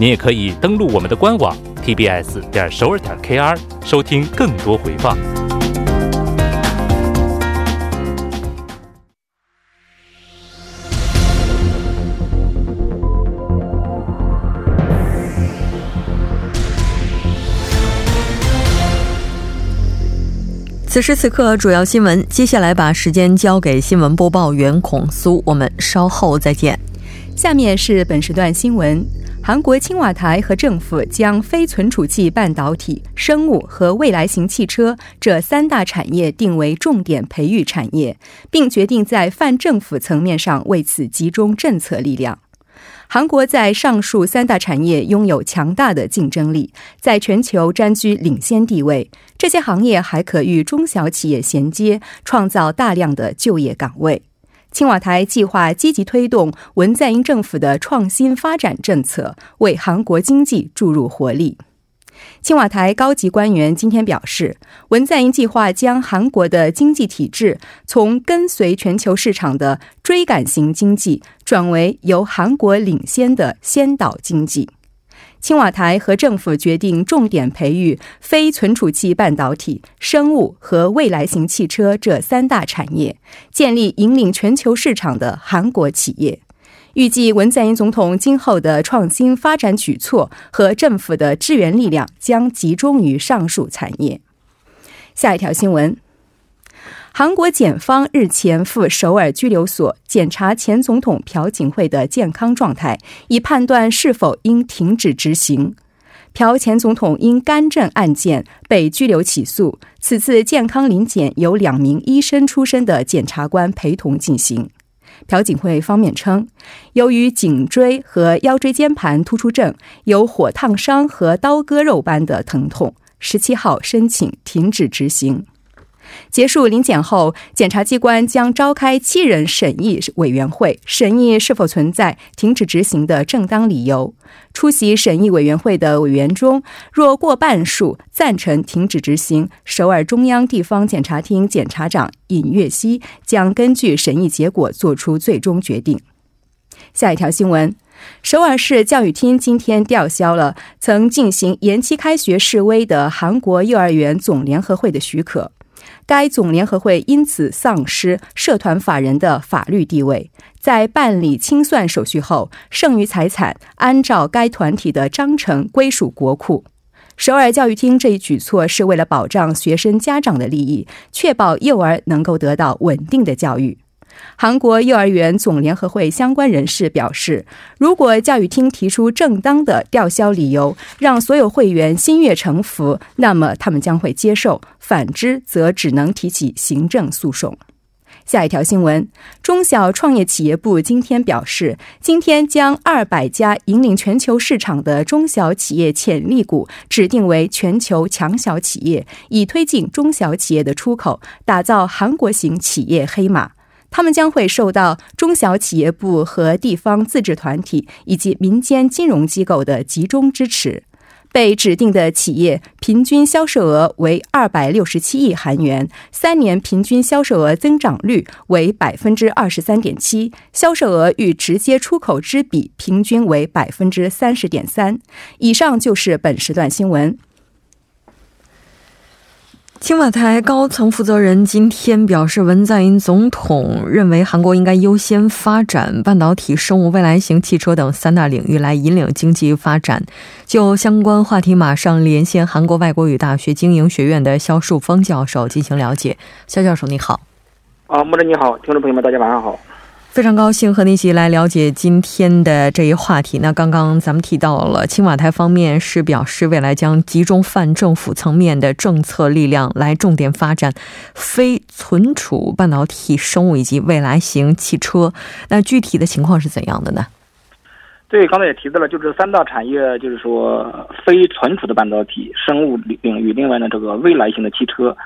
您也可以登录我们的官网 tbs 点首尔点 kr 收听更多回放。此时此刻，主要新闻。接下来把时间交给新闻播报员孔苏，我们稍后再见。下面是本时段新闻。韩国青瓦台和政府将非存储器半导体、生物和未来型汽车这三大产业定为重点培育产业，并决定在泛政府层面上为此集中政策力量。韩国在上述三大产业拥有强大的竞争力，在全球占据领先地位。这些行业还可与中小企业衔接，创造大量的就业岗位。青瓦台计划积极推动文在寅政府的创新发展政策，为韩国经济注入活力。青瓦台高级官员今天表示，文在寅计划将韩国的经济体制从跟随全球市场的追赶型经济，转为由韩国领先的先导经济。青瓦台和政府决定重点培育非存储器半导体、生物和未来型汽车这三大产业，建立引领全球市场的韩国企业。预计文在寅总统今后的创新发展举措和政府的支援力量将集中于上述产业。下一条新闻。韩国检方日前赴首尔拘留所检查前总统朴槿惠的健康状态，以判断是否应停止执行。朴前总统因干政案件被拘留起诉，此次健康临检由两名医生出身的检察官陪同进行。朴槿惠方面称，由于颈椎和腰椎间盘突出症有火烫伤和刀割肉般的疼痛，十七号申请停止执行。结束临检后，检察机关将召开七人审议委员会，审议是否存在停止执行的正当理由。出席审议委员会的委员中，若过半数赞成停止执行，首尔中央地方检察厅检察长尹月熙将根据审议结果作出最终决定。下一条新闻：首尔市教育厅今天吊销了曾进行延期开学示威的韩国幼儿园总联合会的许可。该总联合会因此丧失社团法人的法律地位。在办理清算手续后，剩余财产按照该团体的章程归属国库。首尔教育厅这一举措是为了保障学生家长的利益，确保幼儿能够得到稳定的教育。韩国幼儿园总联合会相关人士表示，如果教育厅提出正当的吊销理由，让所有会员心悦诚服，那么他们将会接受；反之，则只能提起行政诉讼。下一条新闻：中小创业企业部今天表示，今天将二百家引领全球市场的中小企业潜力股指定为全球强小企业，以推进中小企业的出口，打造韩国型企业黑马。他们将会受到中小企业部和地方自治团体以及民间金融机构的集中支持。被指定的企业平均销售额为二百六十七亿韩元，三年平均销售额增长率为百分之二十三点七，销售额与直接出口之比平均为百分之三十点三。以上就是本时段新闻。青瓦台高层负责人今天表示，文在寅总统认为韩国应该优先发展半导体、生物、未来型汽车等三大领域来引领经济发展。就相关话题，马上连线韩国外国语大学经营学院的肖树峰教授进行了解。肖教授，你好。啊，穆总你好，听众朋友们，大家晚上好。非常高兴和你一起来了解今天的这一话题。那刚刚咱们提到了青瓦台方面是表示未来将集中泛政府层面的政策力量来重点发展非存储半导体生物以及未来型汽车。那具体的情况是怎样的呢？对，刚才也提到了，就是三大产业，就是说非存储的半导体、生物领域，另外呢，这个未来型的汽车。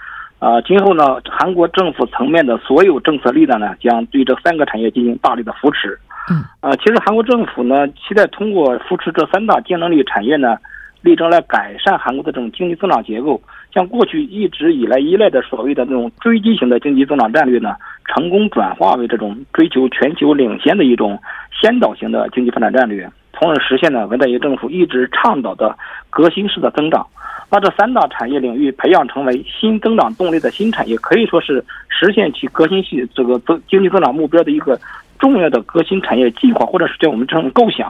啊，今后呢，韩国政府层面的所有政策力量呢，将对这三个产业进行大力的扶持。嗯，啊，其实韩国政府呢，期待通过扶持这三大竞争力产业呢，力争来改善韩国的这种经济增长结构，将过去一直以来依赖的所谓的这种追击型的经济增长战略呢，成功转化为这种追求全球领先的一种先导型的经济发展战略，从而实现呢文在寅政府一直倡导的革新式的增长。把这三大产业领域培养成为新增长动力的新产业，可以说是实现其革新系这个增经济增长目标的一个重要的革新产业计划，或者是叫我们称构想。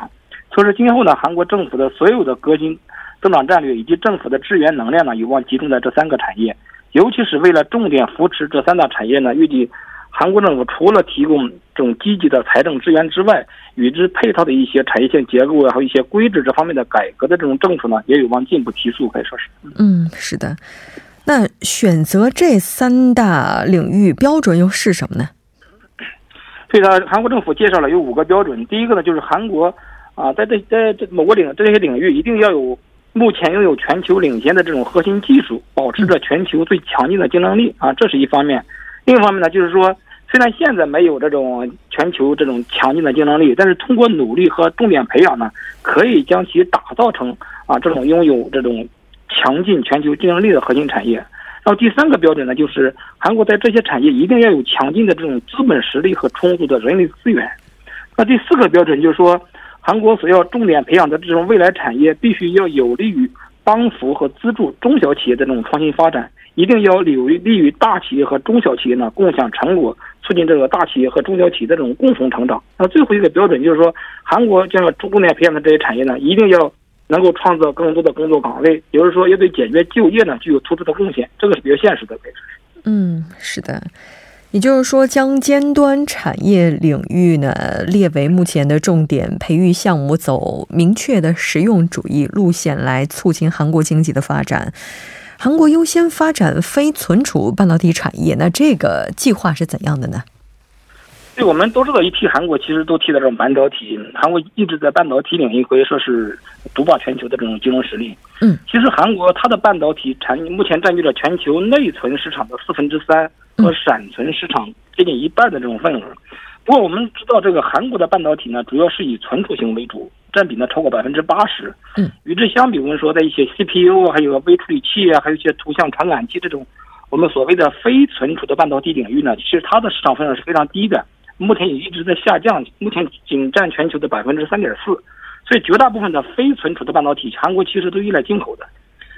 所以说，今后呢，韩国政府的所有的革新增长战略以及政府的支援能量呢，有望集中在这三个产业，尤其是为了重点扶持这三大产业呢，预计。韩国政府除了提供这种积极的财政支援之外，与之配套的一些产业性结构啊，还有一些规制这方面的改革的这种政策呢，也有望进一步提速，可以说是。嗯，是的。那选择这三大领域标准又是什么呢？对的，韩国政府介绍了有五个标准。第一个呢，就是韩国啊，在这在这某个领这些领域一定要有目前拥有全球领先的这种核心技术，保持着全球最强劲的竞争力啊，这是一方面。另一方面呢，就是说。虽然现在没有这种全球这种强劲的竞争力，但是通过努力和重点培养呢，可以将其打造成啊这种拥有这种强劲全球竞争力的核心产业。然后第三个标准呢，就是韩国在这些产业一定要有强劲的这种资本实力和充足的人力资源。那第四个标准就是说，韩国所要重点培养的这种未来产业，必须要有利于帮扶和资助中小企业的这种创新发展，一定要有利于大企业和中小企业呢共享成果。促进这个大企业和中小企业的这种共同成长。那最后一个标准就是说，韩国将要重点培养的这些产业呢，一定要能够创造更多的工作岗位，也就是说，也对解决就业呢具有突出的贡献。这个是比较现实的，可以说。嗯，是的。也就是说，将尖端产业领域呢列为目前的重点培育项目，走明确的实用主义路线来促进韩国经济的发展。韩国优先发展非存储半导体产业，那这个计划是怎样的呢？对，我们都知道，一提韩国，其实都提到这种半导体。韩国一直在半导体领域可以说是独霸全球的这种金融实力。嗯，其实韩国它的半导体产目前占据了全球内存市场的四分之三和闪存市场接近一半的这种份额。不过我们知道，这个韩国的半导体呢，主要是以存储型为主。占比呢超过百分之八十，嗯，与之相比，我们说在一些 CPU 还有微处理器啊，还有一些图像传感器这种我们所谓的非存储的半导体领域呢，其实它的市场份额是非常低的，目前也一直在下降，目前仅占全球的百分之三点四，所以绝大部分的非存储的半导体，韩国其实都依赖进口的，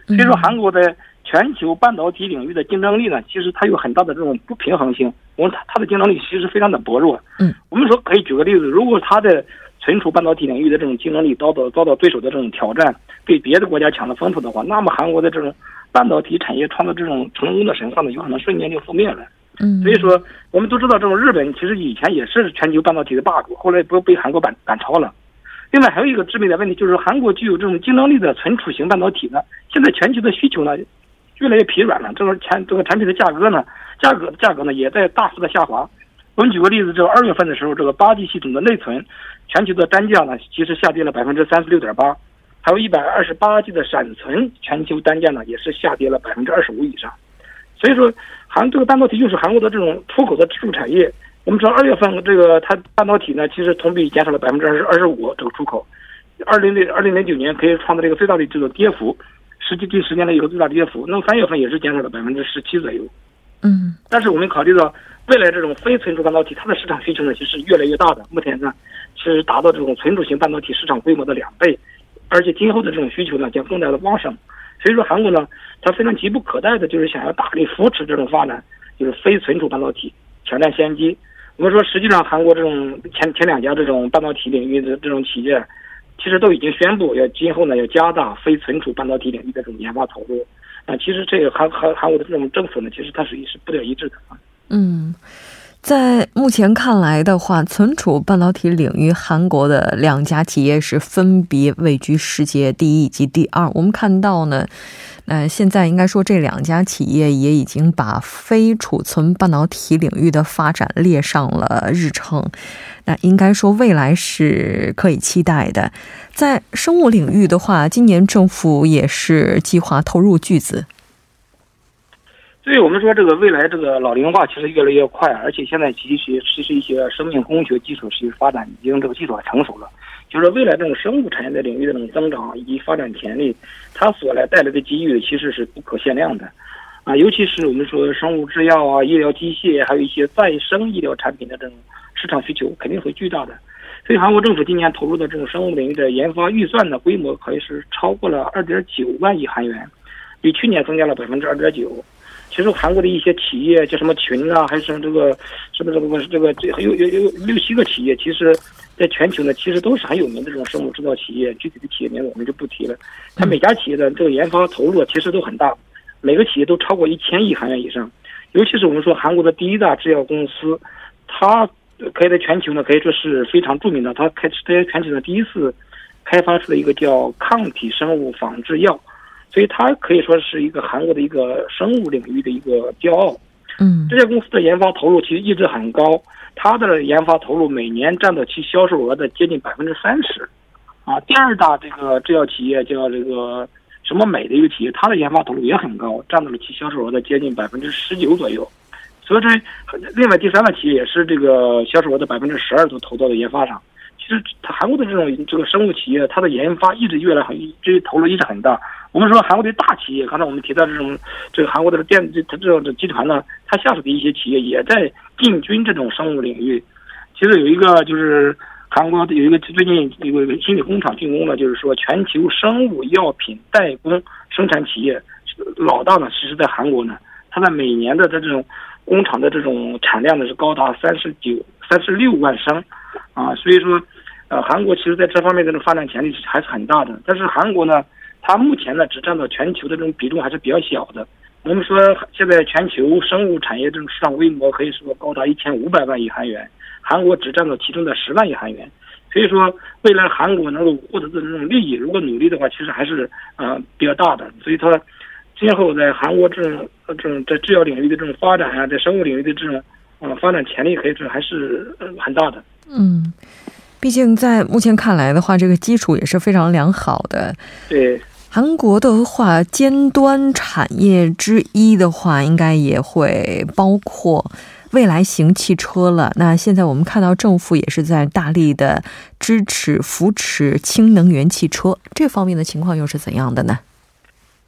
所以说韩国在全球半导体领域的竞争力呢，其实它有很大的这种不平衡性，我们它它的竞争力其实非常的薄弱，嗯，我们说可以举个例子，如果它的存储半导体领域的这种竞争力遭到遭到对手的这种挑战，被别的国家抢了风头的话，那么韩国的这种半导体产业创造这种成功的神话呢，有可能瞬间就覆灭了。嗯，所以说我们都知道，这种日本其实以前也是全球半导体的霸主，后来不被韩国赶赶超了。另外还有一个致命的问题，就是韩国具有这种竞争力的存储型半导体呢，现在全球的需求呢越来越疲软了，这个产这个产品的价格呢，价格价格呢也在大幅的下滑。我们举个例子，这个二月份的时候，这个八 G 系统的内存。全球的单价呢，其实下跌了百分之三十六点八，还有一百二十八 G 的闪存，全球单价呢也是下跌了百分之二十五以上。所以说，韩这个半导体就是韩国的这种出口的支柱产业。我们知道二月份这个它半导体呢，其实同比减少了百分之二十二十五这个出口。二零零二零零九年可以创造这个最大的这个跌幅，实际近十年的一个最大跌幅。那么三月份也是减少了百分之十七左右。嗯，但是我们考虑到未来这种非存储半导体，它的市场需求呢，其实越来越大的。目前呢。是达到这种存储型半导体市场规模的两倍，而且今后的这种需求呢将更加的旺盛。所以说，韩国呢，它非常急不可待的就是想要大力扶持这种发展，就是非存储半导体，抢占先机。我们说，实际上韩国这种前前两家这种半导体领域的这种企业，其实都已经宣布要今后呢要加大非存储半导体领域的这种研发投入。啊，其实这个韩韩韩国的这种政府呢，其实它是是不得一致的啊。嗯。在目前看来的话，存储半导体领域，韩国的两家企业是分别位居世界第一以及第二。我们看到呢，呃，现在应该说这两家企业也已经把非储存半导体领域的发展列上了日程。那应该说未来是可以期待的。在生物领域的话，今年政府也是计划投入巨资。所以我们说，这个未来这个老龄化其实越来越快，而且现在其实其实一些生命工学基础其实发展已经这个技术成熟了。就是未来这种生物产业的领域的这种增长以及发展潜力，它所来带来的机遇其实是不可限量的，啊，尤其是我们说生物制药啊、医疗机械，还有一些再生医疗产品的这种市场需求肯定会巨大的。所以韩国政府今年投入的这种生物领域的研发预算的规模可以是超过了二点九万亿韩元，比去年增加了百分之二点九。其实韩国的一些企业，叫什么群啊，还是什么这个什么这个这个这有有有六七个企业，其实在全球呢，其实都是很有名的这种生物制造企业。具体的企业名字我们就不提了。它每家企业的这个研发投入其实都很大，每个企业都超过一千亿韩元以上。尤其是我们说韩国的第一大制药公司，它可以在全球呢可以说是非常著名的。它开在全球的第一次开发出了一个叫抗体生物仿制药。所以它可以说是一个韩国的一个生物领域的一个骄傲。嗯，这家公司的研发投入其实一直很高，它的研发投入每年占到其销售额的接近百分之三十。啊，第二大这个制药企业叫这个什么美的一个企业，它的研发投入也很高，占到了其销售额的接近百分之十九左右。所以这另外第三大企业也是这个销售额的百分之十二都投到了研发上。其实韩国的这种这个生物企业，它的研发一直越来很，这投入一直很大。我们说韩国的大企业，刚才我们提到这种，这个韩国的电这它这种的集团呢，它下属的一些企业也在进军这种生物领域。其实有一个就是韩国有一个最近有一个新的工厂竣工了，就是说全球生物药品代工生产企业老大呢，其实在韩国呢，它在每年的这种工厂的这种产量呢是高达三十九三十六万升啊，所以说呃韩国其实在这方面的这种发展潜力还是很大的，但是韩国呢。它目前呢，只占到全球的这种比重还是比较小的。我们说，现在全球生物产业这种市场规模可以说高达一千五百万亿韩元，韩国只占到其中的十万亿韩元。所以说，未来韩国能够获得的这种利益，如果努力的话，其实还是呃比较大的。所以它，今后在韩国这种这种在制药领域的这种发展啊，在生物领域的这种呃发展潜力，可以说还是很大的。嗯，毕竟在目前看来的话，这个基础也是非常良好的。对。韩国的话，尖端产业之一的话，应该也会包括未来型汽车了。那现在我们看到政府也是在大力的支持扶持氢能源汽车，这方面的情况又是怎样的呢？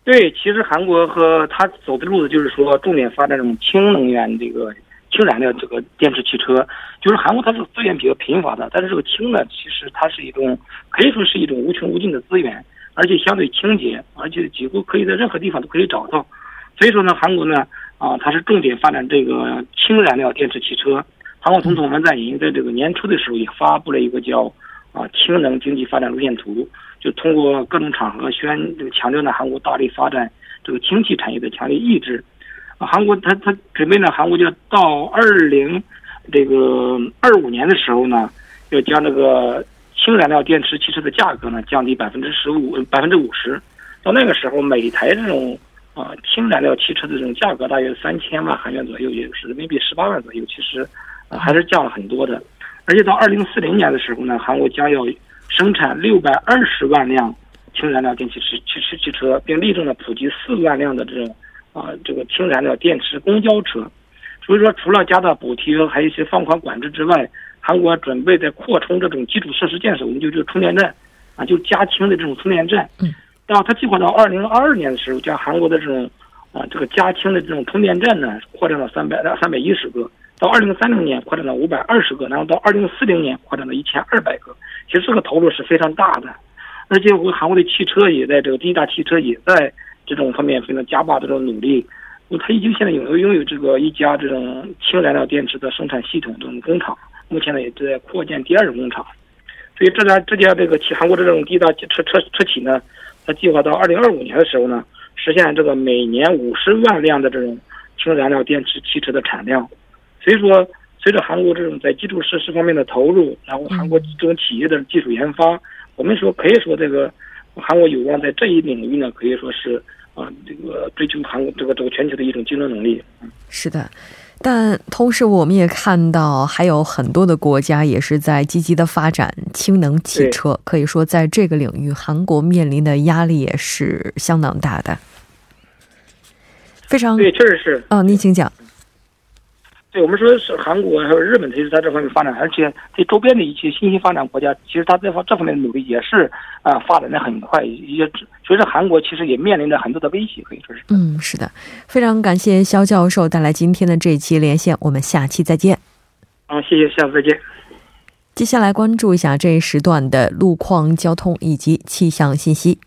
对，其实韩国和他走的路子就是说，重点发展这种氢能源这个氢燃料这个电池汽车。就是韩国它是资源比较贫乏的，但是这个氢呢，其实它是一种可以说是一种无穷无尽的资源。而且相对清洁，而且几乎可以在任何地方都可以找到，所以说呢，韩国呢，啊，它是重点发展这个氢燃料电池汽车。韩国总统文在寅在这个年初的时候也发布了一个叫啊氢能经济发展路线图，就通过各种场合宣这个强调呢，韩国大力发展这个氢气产业的强烈意志。韩国他他准备呢，韩国就到二零这个二五年的时候呢，要将这个。氢燃料电池汽车的价格呢，降低百分之十五、百分之五十。到那个时候，每台这种啊氢燃料汽车的这种价格大约三千万韩元左右，也就是人民币十八万左右。其实啊还是降了很多的。而且到二零四零年的时候呢，韩国将要生产六百二十万辆氢燃料电气汽汽汽车，并力争呢普及四万辆的这种啊这个氢燃料电池公交车。所以说，除了加大补贴，还有一些放宽管制之外。韩国准备在扩充这种基础设施建设，我们就就充电站，啊，就加氢的这种充电站。嗯。然后他计划到二零二二年的时候，将韩国的这种啊这个加氢的这种充电站呢，扩展到三百三百一十个，到二零三零年扩展到五百二十个，然后到二零四零年扩展到一千二百个。其实这个投入是非常大的，而且我们韩国的汽车也在这个第一大汽车也在这种方面非常加大这种努力。他已经现在拥有拥有这个一家这种氢燃料电池的生产系统这种工厂。目前呢也正在扩建第二个工厂，所以这家这家这个汽韩国的这种第一大车车车企呢，它计划到二零二五年的时候呢，实现这个每年五十万辆的这种氢燃料电池汽车的产量。所以说，随着韩国这种在基础设施方面的投入，然后韩国这种企业的技术研发，我们说可以说这个韩国有望在这一领域呢，可以说是啊这个追求韩国这个这个全球的一种竞争能力。是的。但同时，我们也看到还有很多的国家也是在积极的发展氢能汽车。可以说，在这个领域，韩国面临的压力也是相当大的。非常对，确实是。哦，您请讲。对我们说是韩国还有日本，其实在这方面发展，而且对周边的一些新兴发展国家，其实它这方这方面的努力也是啊发展的很快。也随着韩国其实也面临着很多的威胁，可以说是。嗯，是的，非常感谢肖教授带来今天的这一期连线，我们下期再见。嗯，谢谢，下次再见。接下来关注一下这一时段的路况、交通以及气象信息。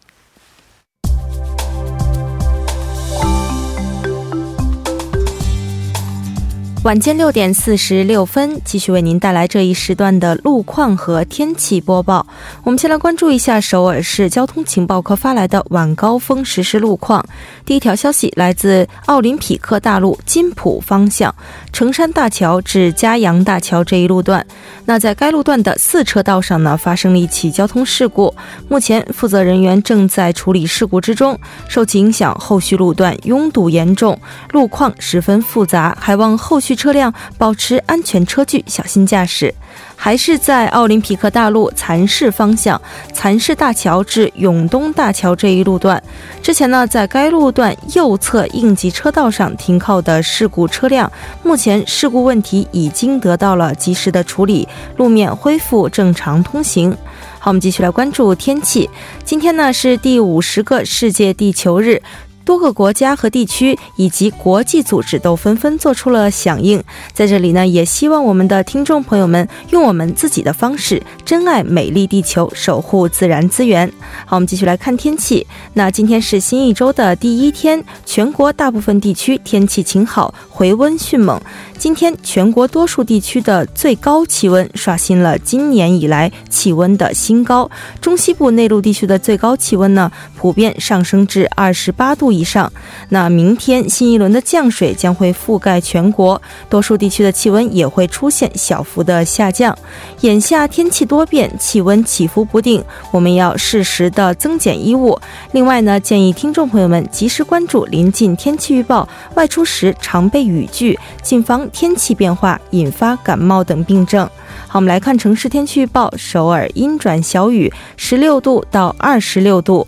晚间六点四十六分，继续为您带来这一时段的路况和天气播报。我们先来关注一下首尔市交通情报科发来的晚高峰实时路况。第一条消息来自奥林匹克大路金浦方向成山大桥至嘉阳大桥这一路段。那在该路段的四车道上呢，发生了一起交通事故，目前负责人员正在处理事故之中。受其影响，后续路段拥堵严重，路况十分复杂，还望后续。车辆保持安全车距，小心驾驶。还是在奥林匹克大路蚕市方向蚕市大桥至永东大桥这一路段，之前呢，在该路段右侧应急车道上停靠的事故车辆，目前事故问题已经得到了及时的处理，路面恢复正常通行。好，我们继续来关注天气。今天呢是第五十个世界地球日。多个国家和地区以及国际组织都纷纷做出了响应。在这里呢，也希望我们的听众朋友们用我们自己的方式，珍爱美丽地球，守护自然资源。好，我们继续来看天气。那今天是新一周的第一天，全国大部分地区天气晴好，回温迅猛。今天全国多数地区的最高气温刷新了今年以来气温的新高。中西部内陆地区的最高气温呢，普遍上升至二十八度以上。那明天新一轮的降水将会覆盖全国，多数地区的气温也会出现小幅的下降。眼下天气多变，气温起伏不定，我们要适时的增减衣物。另外呢，建议听众朋友们及时关注临近天气预报，外出时常备雨具，谨防。天气变化引发感冒等病症。好，我们来看城市天气预报：首尔阴转小雨，十六度到二十六度。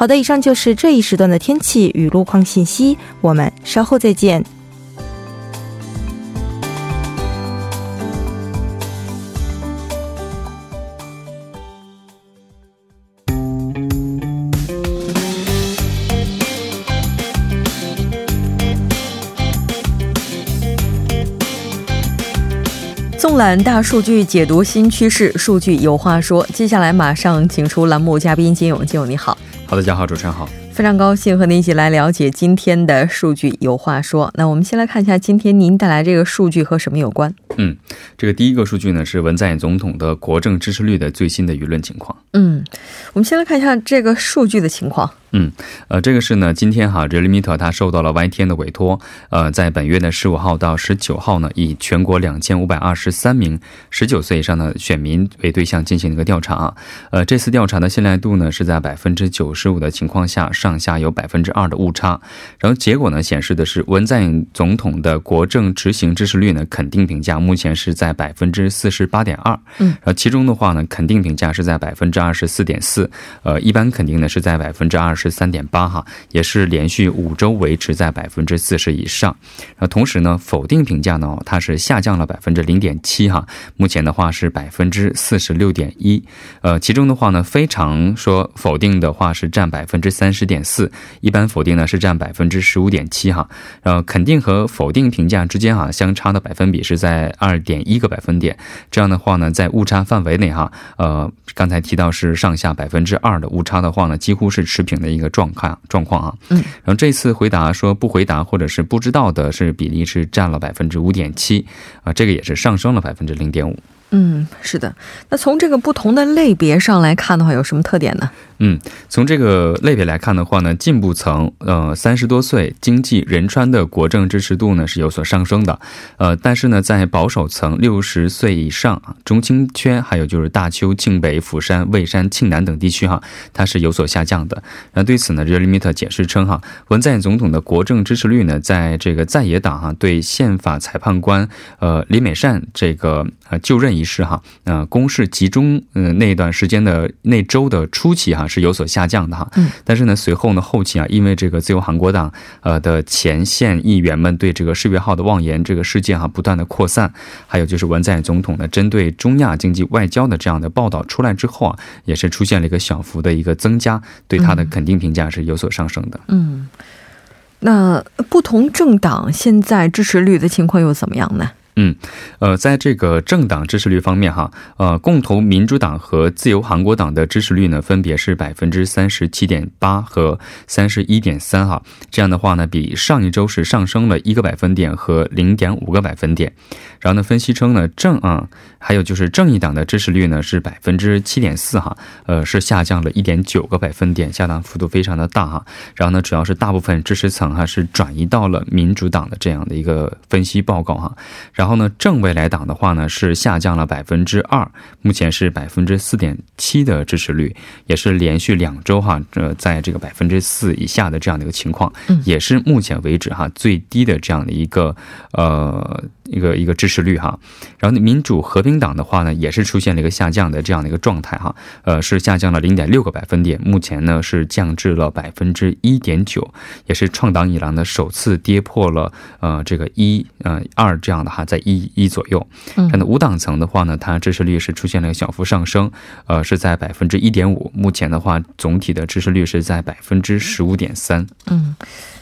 好的，以上就是这一时段的天气与路况信息。我们稍后再见。纵览大数据，解读新趋势，数据有话说。接下来马上请出栏目嘉宾金勇，金勇你好。好的，家好，主持人好。非常高兴和您一起来了解今天的数据有话说。那我们先来看一下今天您带来这个数据和什么有关？嗯，这个第一个数据呢是文在寅总统的国政支持率的最新的舆论情况。嗯，我们先来看一下这个数据的情况。嗯，呃，这个是呢，今天哈，这 limit 它受到了 YTN 的委托，呃，在本月的十五号到十九号呢，以全国两千五百二十三名十九岁以上的选民为对象进行了一个调查，呃，这次调查的信赖度呢是在百分之九十五的情况下，上下有百分之二的误差，然后结果呢显示的是文在寅总统的国政执行支持率呢肯定评价目前是在百分之四十八点二，嗯，然后其中的话呢肯定评价是在百分之二十四点四，呃，一般肯定呢是在百分之二。是三点八哈，也是连续五周维持在百分之四十以上。那同时呢，否定评价呢，它是下降了百分之零点七哈，目前的话是百分之四十六点一。呃，其中的话呢，非常说否定的话是占百分之三十点四，一般否定呢是占百分之十五点七哈。呃肯定和否定评价之间哈，相差的百分比是在二点一个百分点。这样的话呢，在误差范围内哈，呃，刚才提到是上下百分之二的误差的话呢，几乎是持平的。一个状况状况啊，嗯，然后这次回答说不回答或者是不知道的是比例是占了百分之五点七啊，这个也是上升了百分之零点五。嗯，是的。那从这个不同的类别上来看的话，有什么特点呢？嗯，从这个类别来看的话呢，进步层，呃，三十多岁，经济仁川的国政支持度呢是有所上升的，呃，但是呢，在保守层，六十岁以上，中青圈，还有就是大邱、庆北、釜山、蔚山、庆南等地区哈，它是有所下降的。那对此呢，热力米特解释称哈，文在寅总统的国政支持率呢，在这个在野党哈对宪法裁判官呃李美善这个呃就任仪式哈，呃攻势集中呃那段时间的那周的初期哈。是有所下降的哈，嗯，但是呢，随后呢，后期啊，因为这个自由韩国党呃的前线议员们对这个世越号的妄言这个事件哈不断的扩散，还有就是文在寅总统呢针对中亚经济外交的这样的报道出来之后啊，也是出现了一个小幅的一个增加，对他的肯定评价是有所上升的。嗯，那不同政党现在支持率的情况又怎么样呢？嗯，呃，在这个政党支持率方面，哈，呃，共同民主党和自由韩国党的支持率呢，分别是百分之三十七点八和三十一点三，哈，这样的话呢，比上一周是上升了一个百分点和零点五个百分点。然后呢，分析称呢，正啊，还有就是正义党的支持率呢是百分之七点四，哈，呃，是下降了一点九个百分点，下降幅度非常的大，哈。然后呢，主要是大部分支持层哈是转移到了民主党的这样的一个分析报告，哈。然后呢，正未来党的话呢是下降了百分之二，目前是百分之四点七的支持率，也是连续两周哈，呃，在这个百分之四以下的这样的一个情况，也是目前为止哈最低的这样的一个呃一个一个支持率哈。然后呢，民主和平党的话呢，也是出现了一个下降的这样的一个状态哈，呃，是下降了零点六个百分点，目前呢是降至了百分之一点九，也是创党以来呢首次跌破了呃这个一呃二这样的哈。在一一左右，嗯，那五档层的话呢，它支持率是出现了小幅上升，呃，是在百分之一点五。目前的话，总体的支持率是在百分之十五点三。嗯，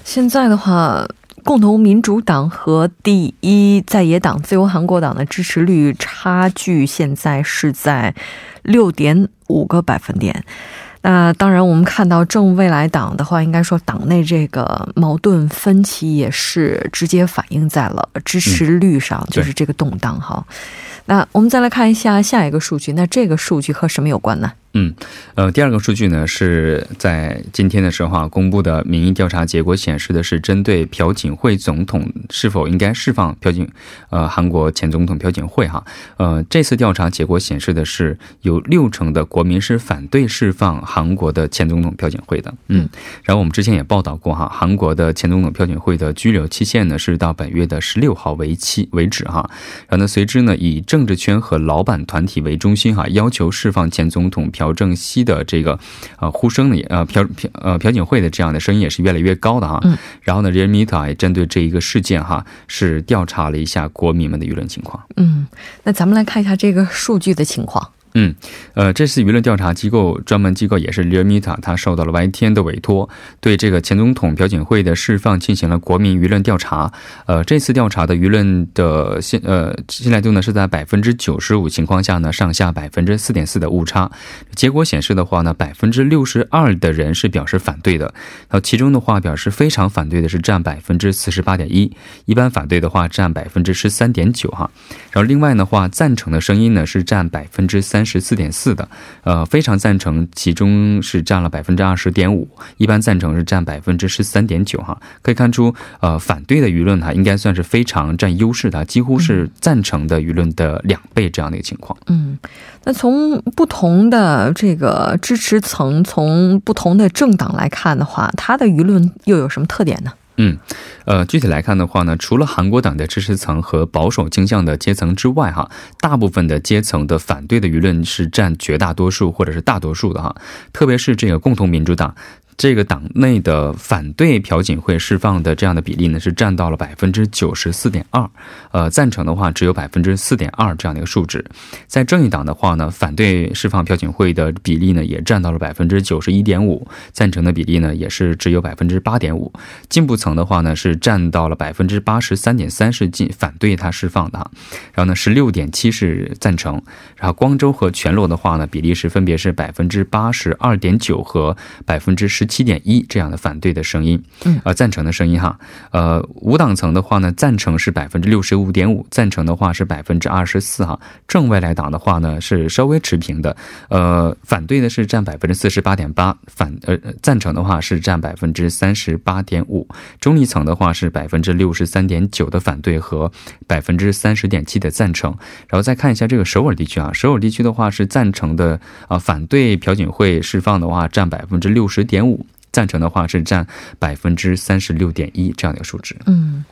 现在的话，共同民主党和第一在野党自由韩国党的支持率差距现在是在六点五个百分点。那当然，我们看到正未来党的话，应该说党内这个矛盾分歧也是直接反映在了支持率上，就是这个动荡哈。那我们再来看一下下一个数据，那这个数据和什么有关呢？嗯，呃，第二个数据呢是在今天的时候啊公布的民意调查结果显示的是针对朴槿惠总统是否应该释放朴槿，呃，韩国前总统朴槿惠哈，呃，这次调查结果显示的是有六成的国民是反对释放韩国的前总统朴槿惠的。嗯，然后我们之前也报道过哈，韩国的前总统朴槿惠的拘留期限呢是到本月的十六号为期为止哈，然后呢随之呢以政治圈和老板团体为中心哈，要求释放前总统。朴正熙的这个呃呼声呢，也呃朴朴呃朴槿惠的这样的声音也是越来越高的哈。嗯。然后呢，人民塔也针对这一个事件哈，是调查了一下国民们的舆论情况。嗯，那咱们来看一下这个数据的情况。嗯，呃，这次舆论调查机构专门机构也是 r e m i t a 他受到了 YTN 的委托，对这个前总统朴槿惠的释放进行了国民舆论调查。呃，这次调查的舆论的信呃信赖度呢是在百分之九十五情况下呢上下百分之四点四的误差。结果显示的话呢，百分之六十二的人是表示反对的，然后其中的话表示非常反对的是占百分之四十八点一，一般反对的话占百分之十三点九哈。然后另外的话赞成的声音呢是占百分之三。三十四点四的，呃，非常赞成，其中是占了百分之二十点五，一般赞成是占百分之十三点九，哈，可以看出，呃，反对的舆论哈，应该算是非常占优势的，几乎是赞成的舆论的两倍这样的一个情况。嗯，那从不同的这个支持层，从不同的政党来看的话，它的舆论又有什么特点呢？嗯，呃，具体来看的话呢，除了韩国党的支持层和保守倾向的阶层之外，哈，大部分的阶层的反对的舆论是占绝大多数或者是大多数的哈，特别是这个共同民主党。这个党内的反对朴槿惠释放的这样的比例呢，是占到了百分之九十四点二，呃，赞成的话只有百分之四点二这样的一个数值。在正义党的话呢，反对释放朴槿惠的比例呢，也占到了百分之九十一点五，赞成的比例呢，也是只有百分之八点五。进步层的话呢，是占到了百分之八十三点三是进反对他释放的，然后呢，十六点七是赞成。然后光州和全罗的话呢，比例是分别是百分之八十二点九和百分之十。七点一这样的反对的声音，嗯，呃，赞成的声音哈，呃，无党层的话呢，赞成是百分之六十五点五，赞成的话是百分之二十四哈，正外来党的话呢是稍微持平的，呃，反对的是占百分之四十八点八，反呃赞成的话是占百分之三十八点五，中立层的话是百分之六十三点九的反对和百分之三十点七的赞成，然后再看一下这个首尔地区啊，首尔地区的话是赞成的啊，反对朴槿惠释放的话占百分之六十点五，赞成的话是占百分之三十六点一这样的一个数值。嗯，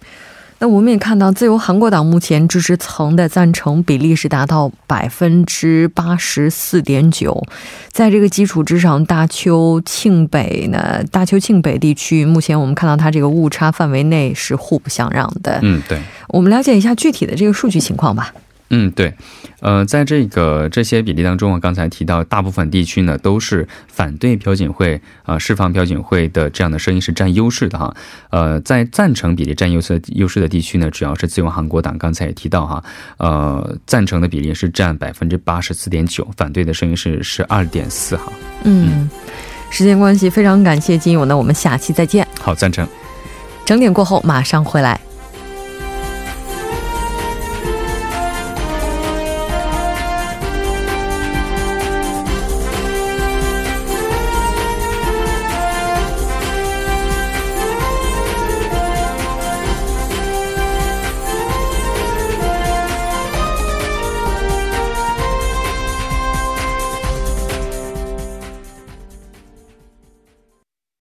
那我们也看到，自由韩国党目前支持层的赞成比例是达到百分之八十四点九。在这个基础之上，大邱庆北呢，大邱庆北地区目前我们看到它这个误差范围内是互不相让的。嗯，对。我们了解一下具体的这个数据情况吧。嗯，对，呃，在这个这些比例当中我，刚才提到大部分地区呢都是反对朴槿惠啊释放朴槿惠的这样的声音是占优势的哈，呃，在赞成比例占优势优势的地区呢，主要是自由韩国党，刚才也提到哈，呃，赞成的比例是占百分之八十四点九，反对的声音是十二点四哈。嗯，时间关系，非常感谢金勇，那我们下期再见。好，赞成。整点过后马上回来。